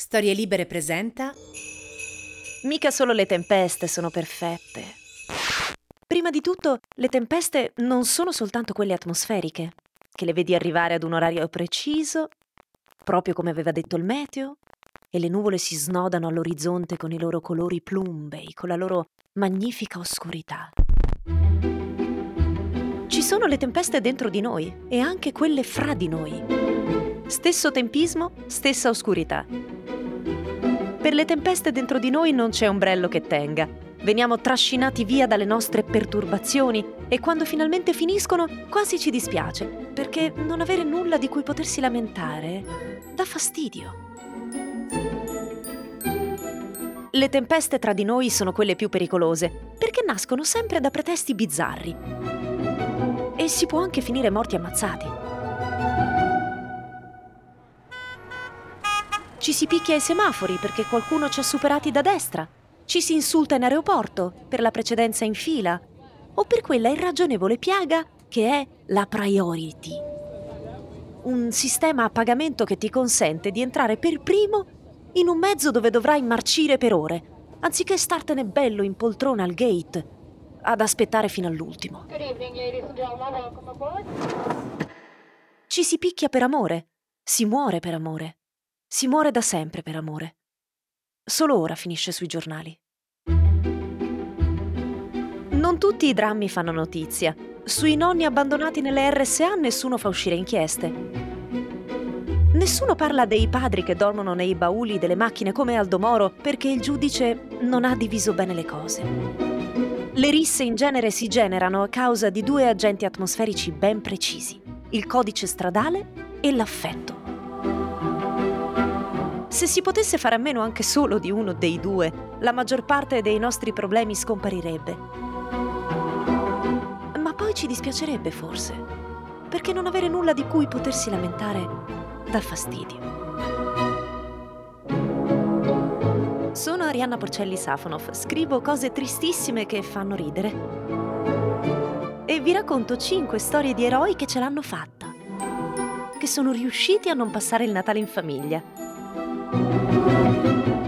Storie Libere presenta Mica solo le tempeste sono perfette. Prima di tutto, le tempeste non sono soltanto quelle atmosferiche, che le vedi arrivare ad un orario preciso, proprio come aveva detto il meteo, e le nuvole si snodano all'orizzonte con i loro colori plumbei, con la loro magnifica oscurità. Ci sono le tempeste dentro di noi e anche quelle fra di noi. Stesso tempismo, stessa oscurità. Per le tempeste dentro di noi non c'è ombrello che tenga. Veniamo trascinati via dalle nostre perturbazioni e quando finalmente finiscono quasi ci dispiace, perché non avere nulla di cui potersi lamentare dà fastidio. Le tempeste tra di noi sono quelle più pericolose, perché nascono sempre da pretesti bizzarri. E si può anche finire morti ammazzati. Ci si picchia ai semafori perché qualcuno ci ha superati da destra. Ci si insulta in aeroporto per la precedenza in fila. O per quella irragionevole piaga che è la priority. Un sistema a pagamento che ti consente di entrare per primo in un mezzo dove dovrai marcire per ore, anziché startene bello in poltrona al gate ad aspettare fino all'ultimo. Ci si picchia per amore, si muore per amore. Si muore da sempre per amore. Solo ora finisce sui giornali. Non tutti i drammi fanno notizia. Sui nonni abbandonati nelle RSA nessuno fa uscire inchieste. Nessuno parla dei padri che dormono nei bauli delle macchine come Aldo Moro perché il giudice non ha diviso bene le cose. Le risse in genere si generano a causa di due agenti atmosferici ben precisi, il codice stradale e l'affetto. Se si potesse fare a meno anche solo di uno dei due, la maggior parte dei nostri problemi scomparirebbe. Ma poi ci dispiacerebbe forse, perché non avere nulla di cui potersi lamentare dà fastidio. Sono Arianna Porcelli Safonov, scrivo cose tristissime che fanno ridere. E vi racconto 5 storie di eroi che ce l'hanno fatta, che sono riusciti a non passare il Natale in famiglia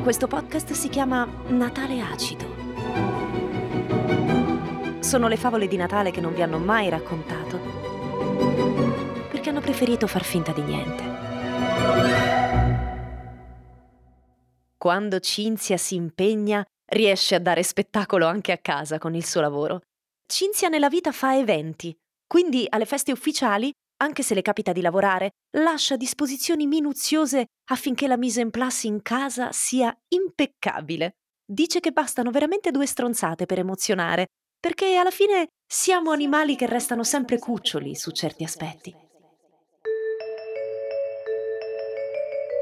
questo podcast si chiama Natale acido. Sono le favole di Natale che non vi hanno mai raccontato, perché hanno preferito far finta di niente. Quando Cinzia si impegna, riesce a dare spettacolo anche a casa con il suo lavoro. Cinzia nella vita fa eventi, quindi alle feste ufficiali anche se le capita di lavorare, lascia disposizioni minuziose affinché la mise en place in casa sia impeccabile. Dice che bastano veramente due stronzate per emozionare, perché alla fine siamo animali che restano sempre cuccioli su certi aspetti.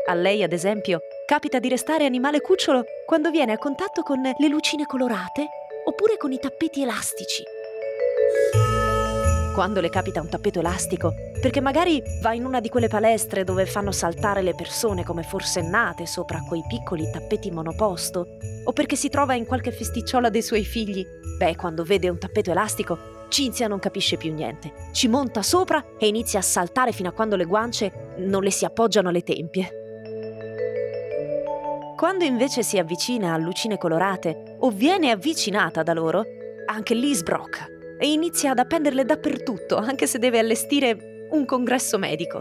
A lei, ad esempio, capita di restare animale cucciolo quando viene a contatto con le lucine colorate oppure con i tappeti elastici quando le capita un tappeto elastico, perché magari va in una di quelle palestre dove fanno saltare le persone come forsennate sopra quei piccoli tappeti monoposto, o perché si trova in qualche festicciola dei suoi figli. Beh, quando vede un tappeto elastico, Cinzia non capisce più niente. Ci monta sopra e inizia a saltare fino a quando le guance non le si appoggiano alle tempie. Quando invece si avvicina a lucine colorate o viene avvicinata da loro, anche lì sbrocca e inizia ad appenderle dappertutto, anche se deve allestire un congresso medico.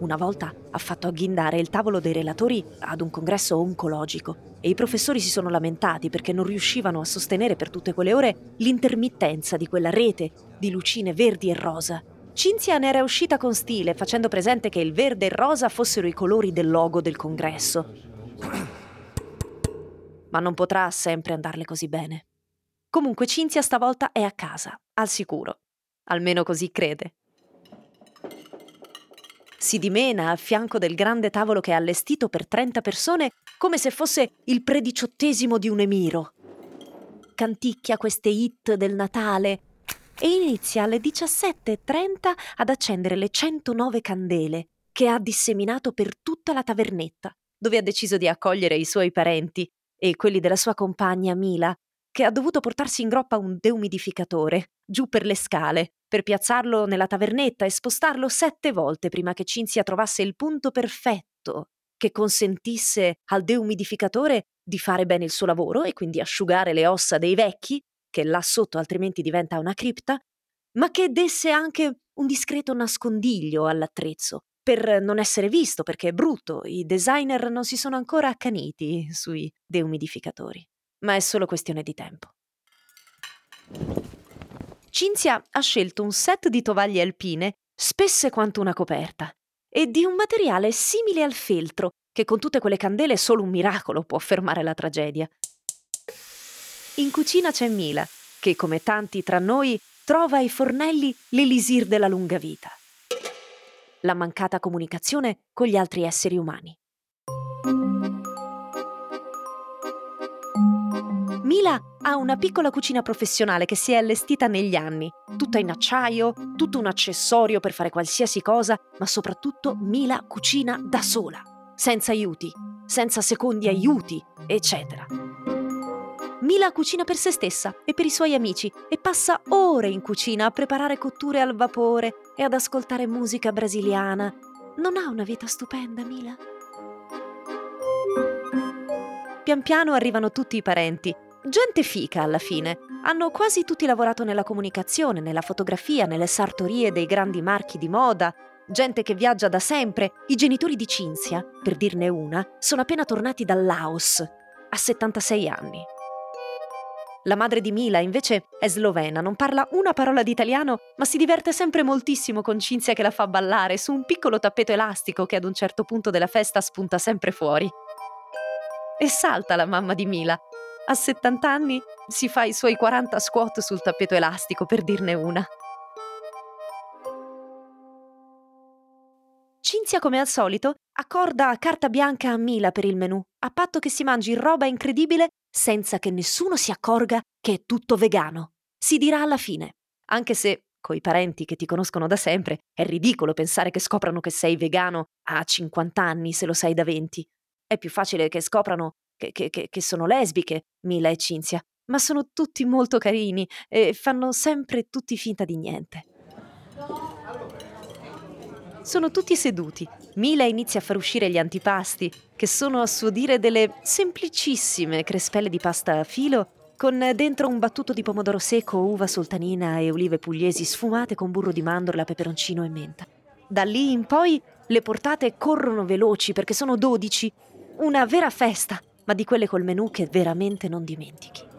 una volta ha fatto agghindare il tavolo dei relatori ad un congresso oncologico e i professori si sono lamentati perché non riuscivano a sostenere per tutte quelle ore l'intermittenza di quella rete di lucine verdi e rosa. Cinzia ne era uscita con stile, facendo presente che il verde e il rosa fossero i colori del logo del congresso. Ma non potrà sempre andarle così bene. Comunque Cinzia stavolta è a casa, al sicuro. Almeno così crede si dimena a fianco del grande tavolo che è allestito per 30 persone come se fosse il prediciottesimo di un emiro. Canticchia queste hit del Natale e inizia alle 17.30 ad accendere le 109 candele che ha disseminato per tutta la tavernetta, dove ha deciso di accogliere i suoi parenti e quelli della sua compagna Mila, che ha dovuto portarsi in groppa un deumidificatore giù per le scale per piazzarlo nella tavernetta e spostarlo sette volte prima che Cinzia trovasse il punto perfetto che consentisse al deumidificatore di fare bene il suo lavoro e quindi asciugare le ossa dei vecchi, che là sotto altrimenti diventa una cripta, ma che desse anche un discreto nascondiglio all'attrezzo, per non essere visto perché è brutto, i designer non si sono ancora accaniti sui deumidificatori. Ma è solo questione di tempo. Cinzia ha scelto un set di tovaglie alpine spesse quanto una coperta e di un materiale simile al feltro, che con tutte quelle candele solo un miracolo può fermare la tragedia. In cucina c'è Mila, che come tanti tra noi trova ai fornelli l'elisir della lunga vita. La mancata comunicazione con gli altri esseri umani. Mila ha una piccola cucina professionale che si è allestita negli anni, tutta in acciaio, tutto un accessorio per fare qualsiasi cosa, ma soprattutto Mila cucina da sola, senza aiuti, senza secondi aiuti, eccetera. Mila cucina per se stessa e per i suoi amici e passa ore in cucina a preparare cotture al vapore e ad ascoltare musica brasiliana. Non ha una vita stupenda, Mila? Pian piano arrivano tutti i parenti Gente fica alla fine. Hanno quasi tutti lavorato nella comunicazione, nella fotografia, nelle sartorie dei grandi marchi di moda. Gente che viaggia da sempre. I genitori di Cinzia, per dirne una, sono appena tornati dal Laos, a 76 anni. La madre di Mila invece è slovena, non parla una parola di italiano, ma si diverte sempre moltissimo con Cinzia che la fa ballare su un piccolo tappeto elastico che ad un certo punto della festa spunta sempre fuori. E salta la mamma di Mila, a 70 anni si fa i suoi 40 squat sul tappeto elastico, per dirne una. Cinzia, come al solito, accorda carta bianca a Mila per il menù, a patto che si mangi roba incredibile senza che nessuno si accorga che è tutto vegano. Si dirà alla fine, anche se coi parenti che ti conoscono da sempre è ridicolo pensare che scoprano che sei vegano a 50 anni se lo sei da 20. È più facile che scoprano che, che, che sono lesbiche, Mila e Cinzia, ma sono tutti molto carini e fanno sempre tutti finta di niente. Sono tutti seduti. Mila inizia a far uscire gli antipasti, che sono a suo dire delle semplicissime crespelle di pasta a filo con dentro un battuto di pomodoro secco, uva sultanina e olive pugliesi sfumate con burro di mandorla, peperoncino e menta. Da lì in poi le portate corrono veloci perché sono dodici. Una vera festa ma di quelle col menù che veramente non dimentichi.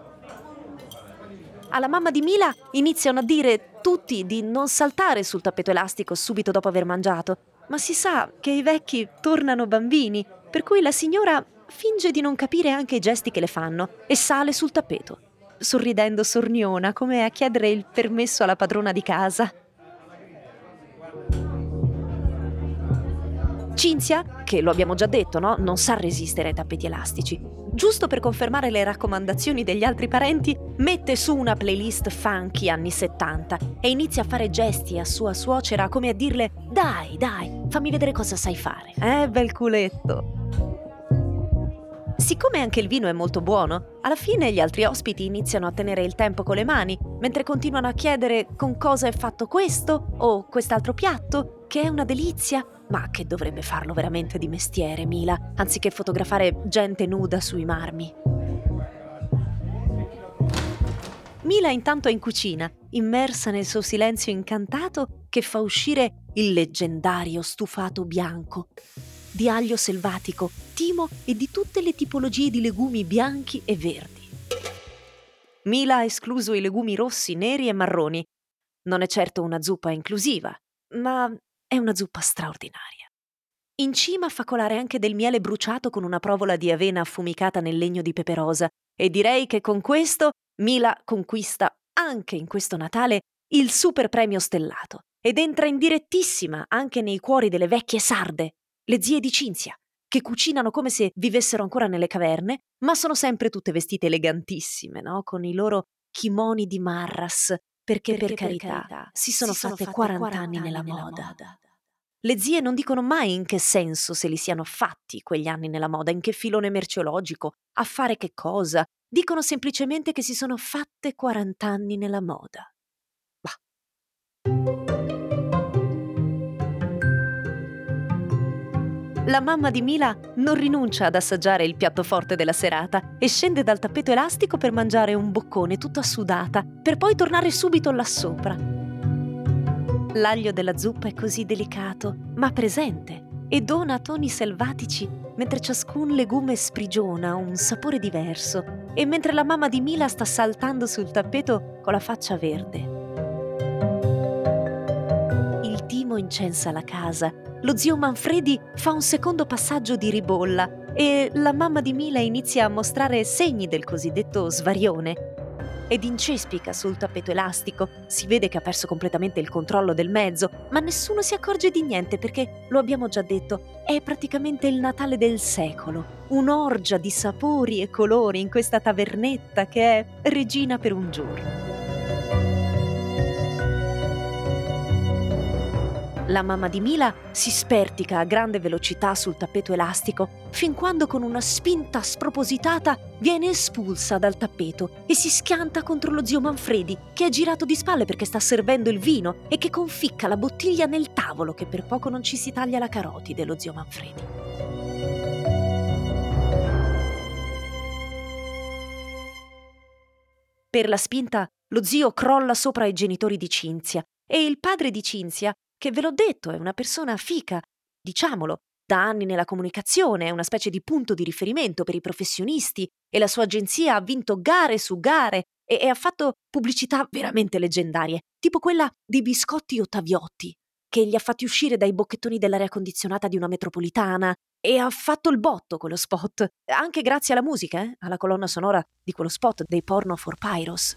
Alla mamma di Mila iniziano a dire tutti di non saltare sul tappeto elastico subito dopo aver mangiato, ma si sa che i vecchi tornano bambini, per cui la signora finge di non capire anche i gesti che le fanno e sale sul tappeto, sorridendo sorniona come a chiedere il permesso alla padrona di casa. Cinzia, che lo abbiamo già detto, no? non sa resistere ai tappeti elastici. Giusto per confermare le raccomandazioni degli altri parenti, mette su una playlist funky anni 70 e inizia a fare gesti a sua suocera come a dirle Dai, dai, fammi vedere cosa sai fare. Eh, bel culetto. Siccome anche il vino è molto buono, alla fine gli altri ospiti iniziano a tenere il tempo con le mani, mentre continuano a chiedere con cosa è fatto questo o quest'altro piatto, che è una delizia, ma che dovrebbe farlo veramente di mestiere, Mila, anziché fotografare gente nuda sui marmi. Mila intanto è in cucina, immersa nel suo silenzio incantato che fa uscire il leggendario stufato bianco, di aglio selvatico, timo e di tutte le tipologie di legumi bianchi e verdi. Mila ha escluso i legumi rossi, neri e marroni. Non è certo una zuppa inclusiva, ma è una zuppa straordinaria. In cima fa colare anche del miele bruciato con una provola di avena affumicata nel legno di peperosa e direi che con questo Mila conquista anche in questo Natale il super premio stellato ed entra in direttissima anche nei cuori delle vecchie sarde, le zie di Cinzia, che cucinano come se vivessero ancora nelle caverne, ma sono sempre tutte vestite elegantissime, no? Con i loro kimoni di marras, perché, perché per, carità, per carità si sono, si fatte, sono fatte 40, 40 anni nella, nella moda. moda. Le zie non dicono mai in che senso se li siano fatti quegli anni nella moda, in che filone merceologico, a fare che cosa. Dicono semplicemente che si sono fatte 40 anni nella moda. Bah. La mamma di Mila non rinuncia ad assaggiare il piatto forte della serata e scende dal tappeto elastico per mangiare un boccone tutta sudata, per poi tornare subito là sopra. L'aglio della zuppa è così delicato, ma presente, e dona toni selvatici, mentre ciascun legume sprigiona un sapore diverso, e mentre la mamma di Mila sta saltando sul tappeto con la faccia verde. Il timo incensa la casa lo zio Manfredi fa un secondo passaggio di ribolla e la mamma di Mila inizia a mostrare segni del cosiddetto svarione. Ed incespica sul tappeto elastico, si vede che ha perso completamente il controllo del mezzo, ma nessuno si accorge di niente perché, lo abbiamo già detto, è praticamente il Natale del secolo, un'orgia di sapori e colori in questa tavernetta che è regina per un giorno. La mamma di Mila si spertica a grande velocità sul tappeto elastico, fin quando con una spinta spropositata viene espulsa dal tappeto e si schianta contro lo zio Manfredi, che è girato di spalle perché sta servendo il vino e che conficca la bottiglia nel tavolo che per poco non ci si taglia la carotide, lo zio Manfredi. Per la spinta, lo zio crolla sopra i genitori di Cinzia e il padre di Cinzia che ve l'ho detto, è una persona fica, diciamolo, da anni nella comunicazione, è una specie di punto di riferimento per i professionisti e la sua agenzia ha vinto gare su gare e, e ha fatto pubblicità veramente leggendarie, tipo quella dei biscotti Ottaviotti, che li ha fatti uscire dai bocchettoni dell'aria condizionata di una metropolitana e ha fatto il botto quello spot, anche grazie alla musica, eh? alla colonna sonora di quello spot dei porno for Pyros.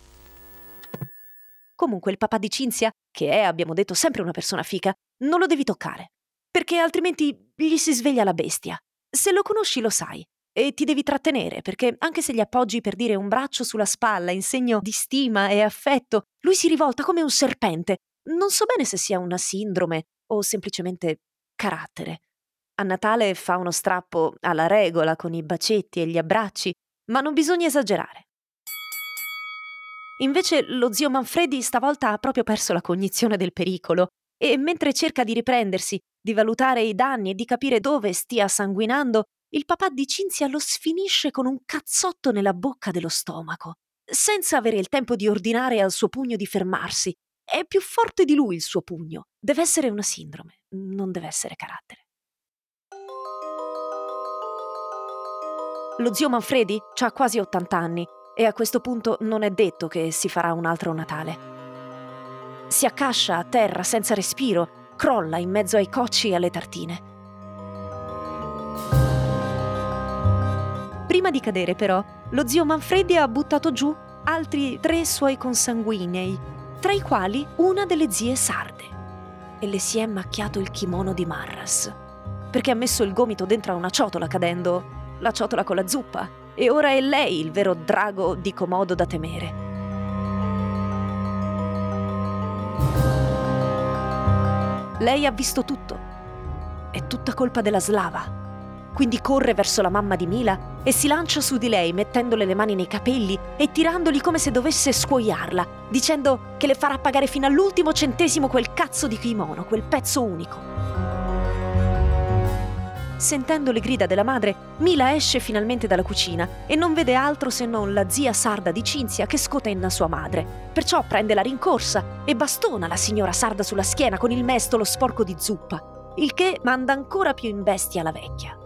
Comunque il papà di Cinzia, che è, abbiamo detto, sempre una persona fica, non lo devi toccare, perché altrimenti gli si sveglia la bestia. Se lo conosci lo sai, e ti devi trattenere, perché anche se gli appoggi per dire un braccio sulla spalla in segno di stima e affetto, lui si rivolta come un serpente. Non so bene se sia una sindrome o semplicemente carattere. A Natale fa uno strappo alla regola con i bacetti e gli abbracci, ma non bisogna esagerare. Invece lo zio Manfredi stavolta ha proprio perso la cognizione del pericolo e mentre cerca di riprendersi, di valutare i danni e di capire dove stia sanguinando, il papà di Cinzia lo sfinisce con un cazzotto nella bocca dello stomaco, senza avere il tempo di ordinare al suo pugno di fermarsi. È più forte di lui il suo pugno. Deve essere una sindrome, non deve essere carattere. Lo zio Manfredi ha quasi 80 anni e a questo punto non è detto che si farà un altro Natale. Si accascia a terra senza respiro, crolla in mezzo ai cocci e alle tartine. Prima di cadere, però, lo zio Manfredi ha buttato giù altri tre suoi consanguinei, tra i quali una delle zie sarde. E le si è macchiato il kimono di Marras, perché ha messo il gomito dentro a una ciotola cadendo, la ciotola con la zuppa, e ora è lei il vero drago di comodo da temere. Lei ha visto tutto. È tutta colpa della slava. Quindi corre verso la mamma di Mila e si lancia su di lei mettendole le mani nei capelli e tirandoli come se dovesse scuoiarla, dicendo che le farà pagare fino all'ultimo centesimo quel cazzo di kimono, quel pezzo unico. Sentendo le grida della madre, Mila esce finalmente dalla cucina e non vede altro se non la zia sarda di Cinzia che scotenna sua madre. Perciò prende la rincorsa e bastona la signora sarda sulla schiena con il mestolo sporco di zuppa, il che manda ancora più in bestia la vecchia.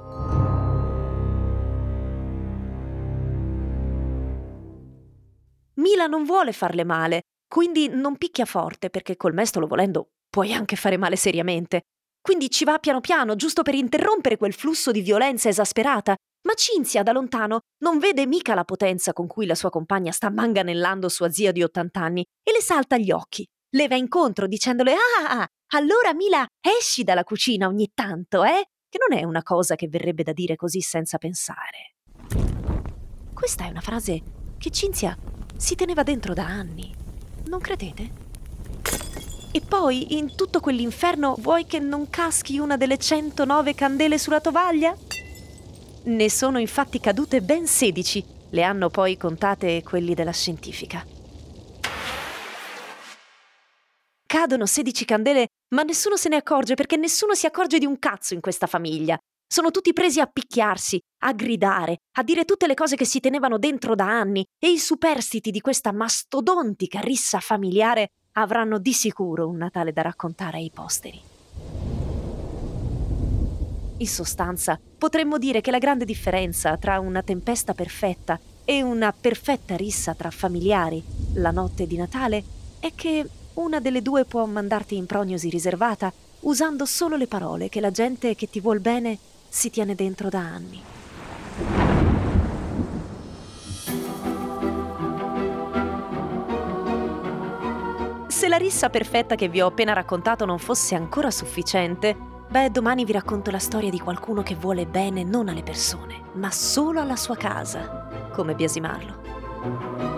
Mila non vuole farle male, quindi non picchia forte perché col mestolo volendo puoi anche fare male seriamente. Quindi ci va piano piano, giusto per interrompere quel flusso di violenza esasperata. Ma Cinzia da lontano non vede mica la potenza con cui la sua compagna sta manganellando sua zia di 80 anni e le salta agli occhi. Le va incontro dicendole: Ah, allora Mila, esci dalla cucina ogni tanto, eh? Che non è una cosa che verrebbe da dire così senza pensare. Questa è una frase che Cinzia si teneva dentro da anni. Non credete? E poi, in tutto quell'inferno, vuoi che non caschi una delle 109 candele sulla tovaglia? Ne sono infatti cadute ben 16, le hanno poi contate quelli della scientifica. Cadono 16 candele, ma nessuno se ne accorge perché nessuno si accorge di un cazzo in questa famiglia. Sono tutti presi a picchiarsi, a gridare, a dire tutte le cose che si tenevano dentro da anni e i superstiti di questa mastodontica rissa familiare avranno di sicuro un Natale da raccontare ai posteri. In sostanza, potremmo dire che la grande differenza tra una tempesta perfetta e una perfetta rissa tra familiari la notte di Natale è che una delle due può mandarti in prognosi riservata usando solo le parole che la gente che ti vuol bene si tiene dentro da anni. Se la rissa perfetta che vi ho appena raccontato non fosse ancora sufficiente, beh, domani vi racconto la storia di qualcuno che vuole bene non alle persone, ma solo alla sua casa, come biasimarlo.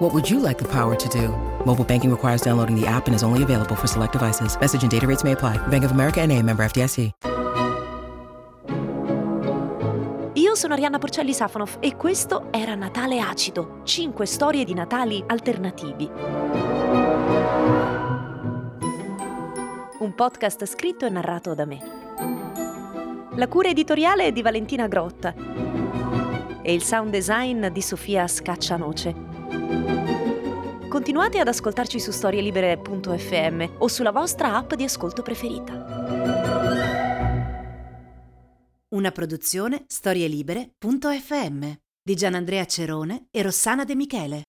What would you like the power to do? Mobile banking requires downloading the app and is only available for select devices. Message and data rates may apply. Bank of America NA, member FDIC. Io sono Arianna Porcelli Safonov e questo era Natale Acido, 5 storie di Natali alternativi. Un podcast scritto e narrato da me. La cura editoriale è di Valentina Grotta e il sound design di Sofia Scaccianoce. Continuate ad ascoltarci su storielibere.fm o sulla vostra app di ascolto preferita. Una produzione storielibere.fm di Gianandrea Cerone e Rossana De Michele.